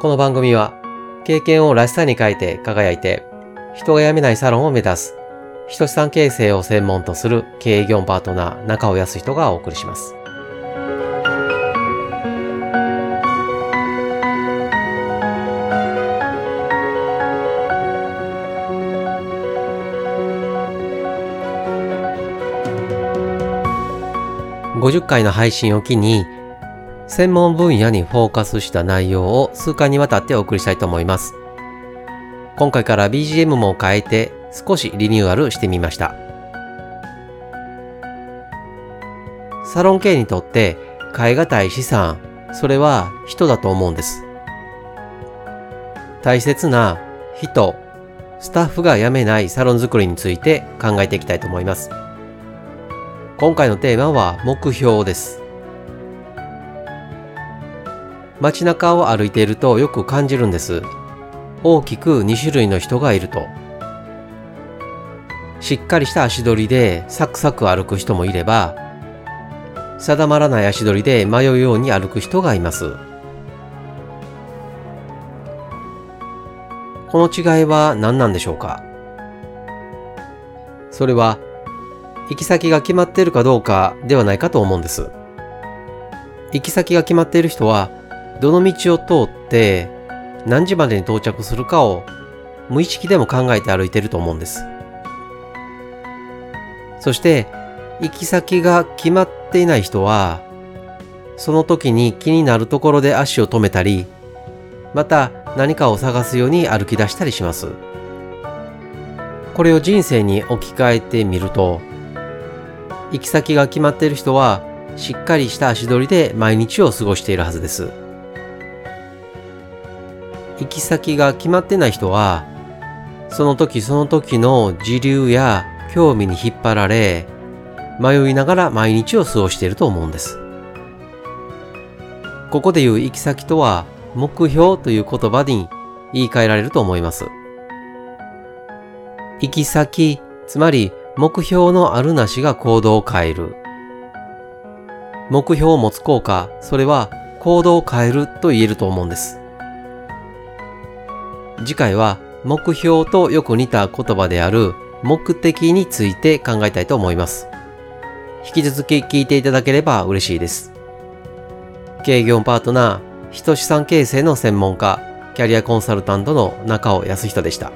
この番組は経験をらしさに変えて輝いて人が辞めないサロンを目指す人資産形成を専門とする経営業パートナー中尾康人がお送りします。50回の配信を機に専門分野にフォーカスした内容を数回にわたってお送りしたいと思います。今回から BGM も変えて少しリニューアルしてみました。サロン系にとって変え難い資産、それは人だと思うんです。大切な人、スタッフが辞めないサロン作りについて考えていきたいと思います。今回のテーマは目標です。街中を歩いているとよく感じるんです。大きく2種類の人がいると。しっかりした足取りでサクサク歩く人もいれば、定まらない足取りで迷うように歩く人がいます。この違いは何なんでしょうか？それは、行き先が決まっているかどうかではないかと思うんです。行き先が決まっている人は、どの道を通って何時までに到着するかを無意識でも考えて歩いてると思うんです。そして行き先が決まっていない人はその時に気になるところで足を止めたりまた何かを探すように歩き出したりします。これを人生に置き換えてみると行き先が決まっている人はしっかりした足取りで毎日を過ごしているはずです。行き先が決まってない人は、その時その時の時流や興味に引っ張られ、迷いながら毎日を過ごしていると思うんです。ここで言う行き先とは、目標という言葉に言い換えられると思います。行き先、つまり目標のあるなしが行動を変える。目標を持つ効果、それは行動を変えると言えると思うんです。次回は目標とよく似た言葉である目的について考えたいと思います。引き続き聞いていただければ嬉しいです。経営業パートナー、人資産形成の専門家、キャリアコンサルタントの中尾康人でした。